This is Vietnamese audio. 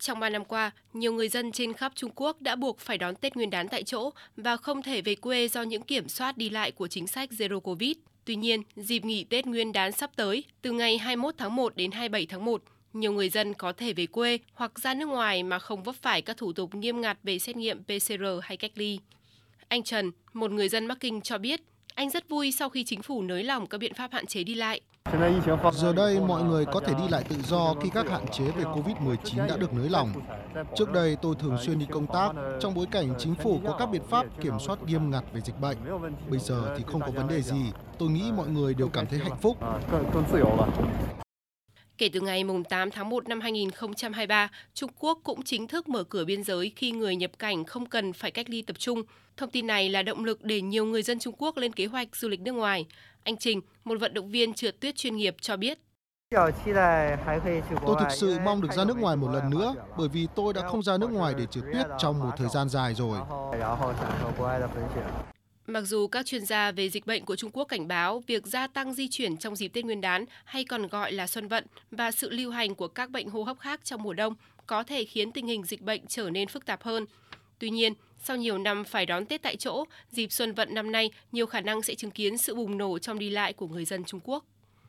Trong 3 năm qua, nhiều người dân trên khắp Trung Quốc đã buộc phải đón Tết Nguyên đán tại chỗ và không thể về quê do những kiểm soát đi lại của chính sách Zero Covid. Tuy nhiên, dịp nghỉ Tết Nguyên đán sắp tới, từ ngày 21 tháng 1 đến 27 tháng 1, nhiều người dân có thể về quê hoặc ra nước ngoài mà không vấp phải các thủ tục nghiêm ngặt về xét nghiệm PCR hay cách ly. Anh Trần, một người dân Bắc Kinh cho biết, anh rất vui sau khi chính phủ nới lỏng các biện pháp hạn chế đi lại. Giờ đây mọi người có thể đi lại tự do khi các hạn chế về Covid-19 đã được nới lỏng. Trước đây tôi thường xuyên đi công tác trong bối cảnh chính phủ có các biện pháp kiểm soát nghiêm ngặt về dịch bệnh. Bây giờ thì không có vấn đề gì, tôi nghĩ mọi người đều cảm thấy hạnh phúc. Kể từ ngày 8 tháng 1 năm 2023, Trung Quốc cũng chính thức mở cửa biên giới khi người nhập cảnh không cần phải cách ly tập trung. Thông tin này là động lực để nhiều người dân Trung Quốc lên kế hoạch du lịch nước ngoài. Anh Trình, một vận động viên trượt tuyết chuyên nghiệp cho biết. Tôi thực sự mong được ra nước ngoài một lần nữa bởi vì tôi đã không ra nước ngoài để trượt tuyết trong một thời gian dài rồi. Mặc dù các chuyên gia về dịch bệnh của Trung Quốc cảnh báo việc gia tăng di chuyển trong dịp Tết Nguyên đán hay còn gọi là xuân vận và sự lưu hành của các bệnh hô hấp khác trong mùa đông có thể khiến tình hình dịch bệnh trở nên phức tạp hơn. Tuy nhiên, sau nhiều năm phải đón Tết tại chỗ, dịp xuân vận năm nay nhiều khả năng sẽ chứng kiến sự bùng nổ trong đi lại của người dân Trung Quốc.